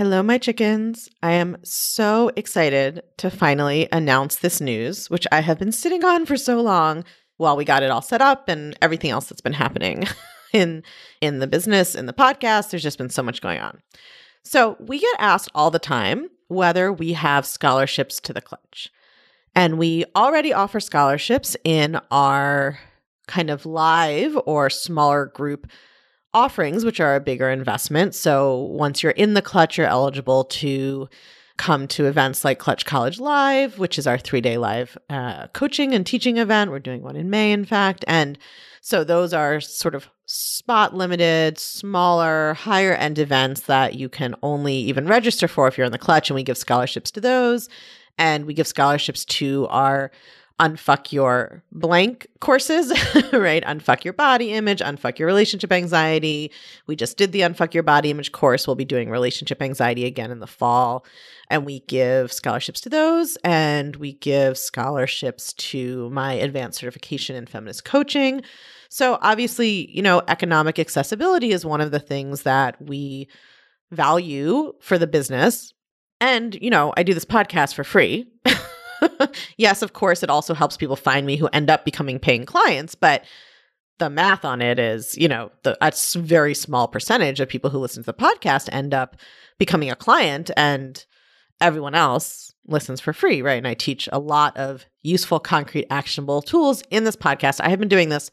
Hello, my chickens. I am so excited to finally announce this news, which I have been sitting on for so long while we got it all set up and everything else that's been happening in in the business, in the podcast. There's just been so much going on. So we get asked all the time whether we have scholarships to the clutch. And we already offer scholarships in our kind of live or smaller group offerings, which are a bigger investment. So once you're in the clutch, you're eligible to come to events like Clutch College Live, which is our three day live uh, coaching and teaching event. We're doing one in May, in fact. And so those are sort of spot limited, smaller, higher end events that you can only even register for if you're in the clutch. And we give scholarships to those. And we give scholarships to our unfuck your blank courses, right? Unfuck your body image, unfuck your relationship anxiety. We just did the unfuck your body image course. We'll be doing relationship anxiety again in the fall. And we give scholarships to those. And we give scholarships to my advanced certification in feminist coaching. So obviously, you know, economic accessibility is one of the things that we value for the business. And, you know, I do this podcast for free. yes, of course, it also helps people find me who end up becoming paying clients, but the math on it is, you know, the, a very small percentage of people who listen to the podcast end up becoming a client and everyone else listens for free, right? And I teach a lot of useful, concrete, actionable tools in this podcast. I have been doing this.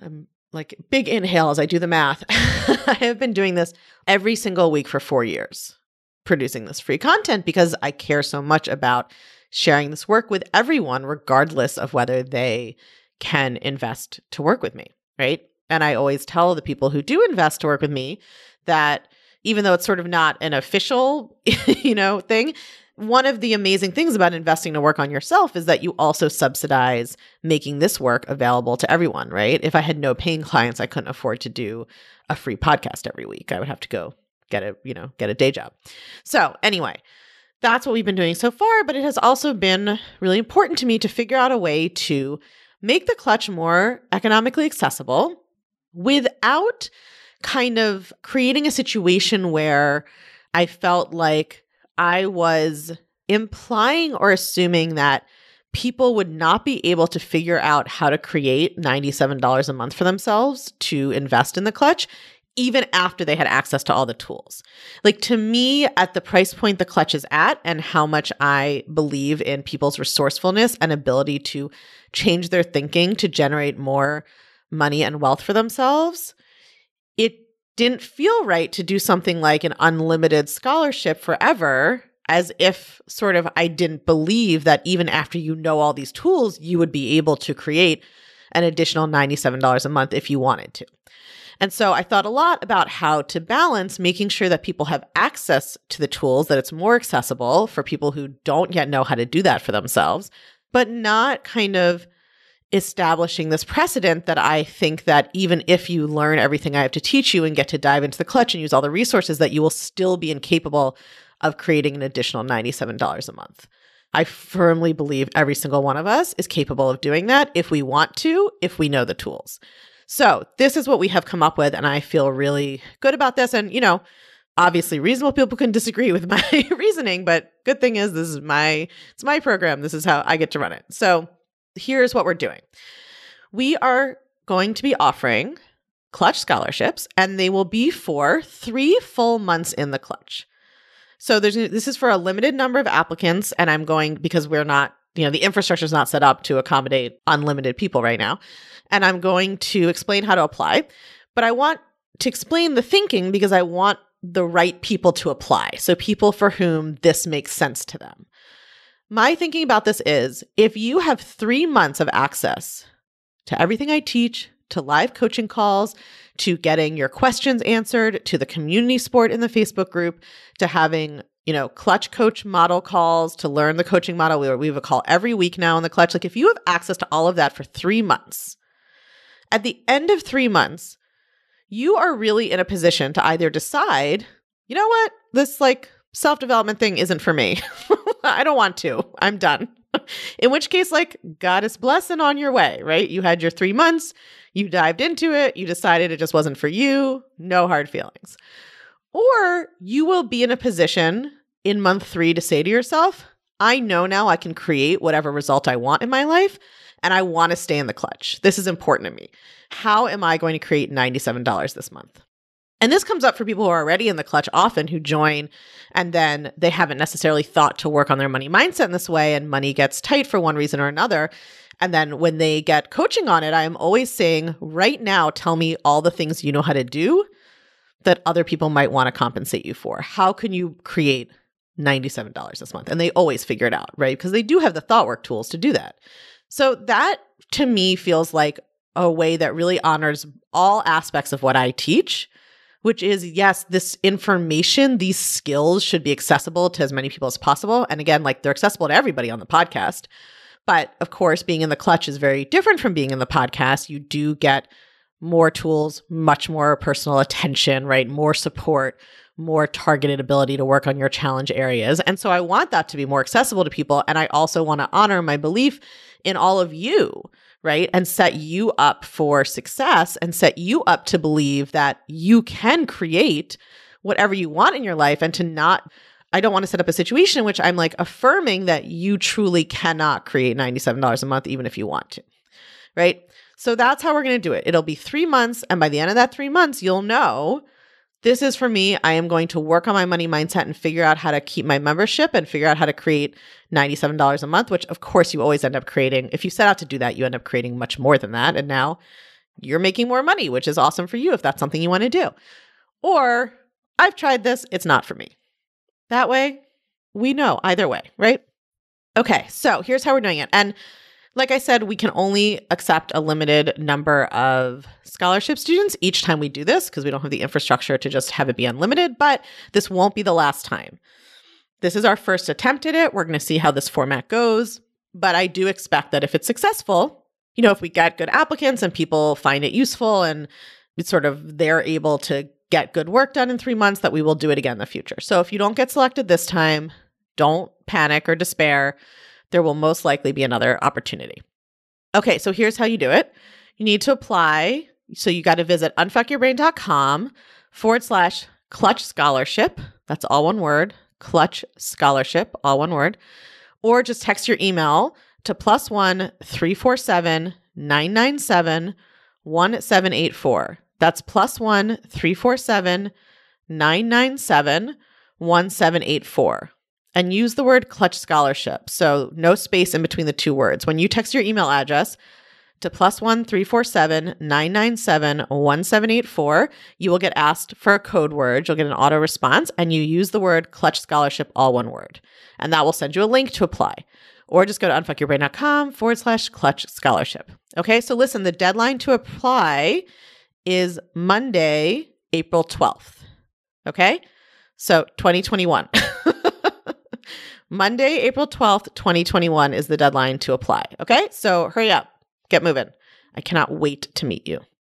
I'm like big inhale as I do the math. I have been doing this every single week for four years producing this free content because I care so much about sharing this work with everyone, regardless of whether they can invest to work with me, right? And I always tell the people who do invest to work with me that even though it's sort of not an official, you know, thing, one of the amazing things about investing to work on yourself is that you also subsidize making this work available to everyone, right? If I had no paying clients, I couldn't afford to do a free podcast every week. I would have to go get a, you know, get a day job. So, anyway, that's what we've been doing so far, but it has also been really important to me to figure out a way to make the clutch more economically accessible without kind of creating a situation where I felt like I was implying or assuming that people would not be able to figure out how to create $97 a month for themselves to invest in the clutch even after they had access to all the tools. Like to me, at the price point the clutch is at, and how much I believe in people's resourcefulness and ability to change their thinking to generate more money and wealth for themselves, it didn't feel right to do something like an unlimited scholarship forever. As if sort of I didn't believe that even after you know all these tools, you would be able to create an additional $97 a month if you wanted to. And so I thought a lot about how to balance making sure that people have access to the tools, that it's more accessible for people who don't yet know how to do that for themselves, but not kind of establishing this precedent that I think that even if you learn everything I have to teach you and get to dive into the clutch and use all the resources, that you will still be incapable of creating an additional $97 a month. I firmly believe every single one of us is capable of doing that if we want to, if we know the tools. So, this is what we have come up with, and I feel really good about this. And, you know, obviously reasonable people can disagree with my reasoning, but good thing is this is my it's my program. This is how I get to run it. So, here's what we're doing. We are going to be offering clutch scholarships and they will be for 3 full months in the clutch. So there's this is for a limited number of applicants and I'm going because we're not, you know, the infrastructure is not set up to accommodate unlimited people right now and I'm going to explain how to apply. But I want to explain the thinking because I want the right people to apply. So, people for whom this makes sense to them. My thinking about this is if you have three months of access to everything I teach, to live coaching calls, to getting your questions answered, to the community support in the Facebook group, to having you know, clutch coach model calls to learn the coaching model. We, we have a call every week now in the clutch. Like, if you have access to all of that for three months, at the end of three months, you are really in a position to either decide, you know what, this like self development thing isn't for me. I don't want to. I'm done. in which case, like, God is blessing on your way, right? You had your three months, you dived into it, you decided it just wasn't for you, no hard feelings. Or you will be in a position in month three to say to yourself, I know now I can create whatever result I want in my life, and I want to stay in the clutch. This is important to me. How am I going to create $97 this month? And this comes up for people who are already in the clutch often who join and then they haven't necessarily thought to work on their money mindset in this way and money gets tight for one reason or another. And then when they get coaching on it, I am always saying, right now, tell me all the things you know how to do that other people might want to compensate you for. How can you create $97 this month? And they always figure it out, right? Because they do have the thought work tools to do that. So that to me feels like a way that really honors all aspects of what I teach which is yes, this information, these skills should be accessible to as many people as possible. And again, like they're accessible to everybody on the podcast. But of course, being in the clutch is very different from being in the podcast. You do get more tools, much more personal attention, right? More support, more targeted ability to work on your challenge areas. And so I want that to be more accessible to people. And I also want to honor my belief in all of you right? And set you up for success and set you up to believe that you can create whatever you want in your life and to not I don't want to set up a situation in which I'm like affirming that you truly cannot create $97 a month even if you want to. Right? So that's how we're going to do it. It'll be 3 months and by the end of that 3 months you'll know this is for me. I am going to work on my money mindset and figure out how to keep my membership and figure out how to create $97 a month, which of course you always end up creating. If you set out to do that, you end up creating much more than that. And now you're making more money, which is awesome for you if that's something you want to do. Or I've tried this, it's not for me. That way, we know either way, right? Okay, so here's how we're doing it. And like I said, we can only accept a limited number of scholarship students each time we do this because we don't have the infrastructure to just have it be unlimited, but this won't be the last time. This is our first attempt at it. We're going to see how this format goes, but I do expect that if it's successful, you know, if we get good applicants and people find it useful and sort of they're able to get good work done in 3 months that we will do it again in the future. So if you don't get selected this time, don't panic or despair there will most likely be another opportunity. Okay, so here's how you do it. You need to apply. So you got to visit unfuckyourbrain.com forward slash clutch scholarship. That's all one word, clutch scholarship, all one word. Or just text your email to plus one 347 997 1784. That's plus one 347 997 1784 and use the word clutch scholarship. So no space in between the two words. When you text your email address to plus one three four seven nine nine seven one seven eight four, you will get asked for a code word. You'll get an auto response and you use the word clutch scholarship, all one word. And that will send you a link to apply. Or just go to unfuckyourbrain.com forward slash clutch scholarship. Okay, so listen, the deadline to apply is Monday, April 12th. Okay, so 2021. Monday, April 12th, 2021 is the deadline to apply. Okay. So hurry up, get moving. I cannot wait to meet you.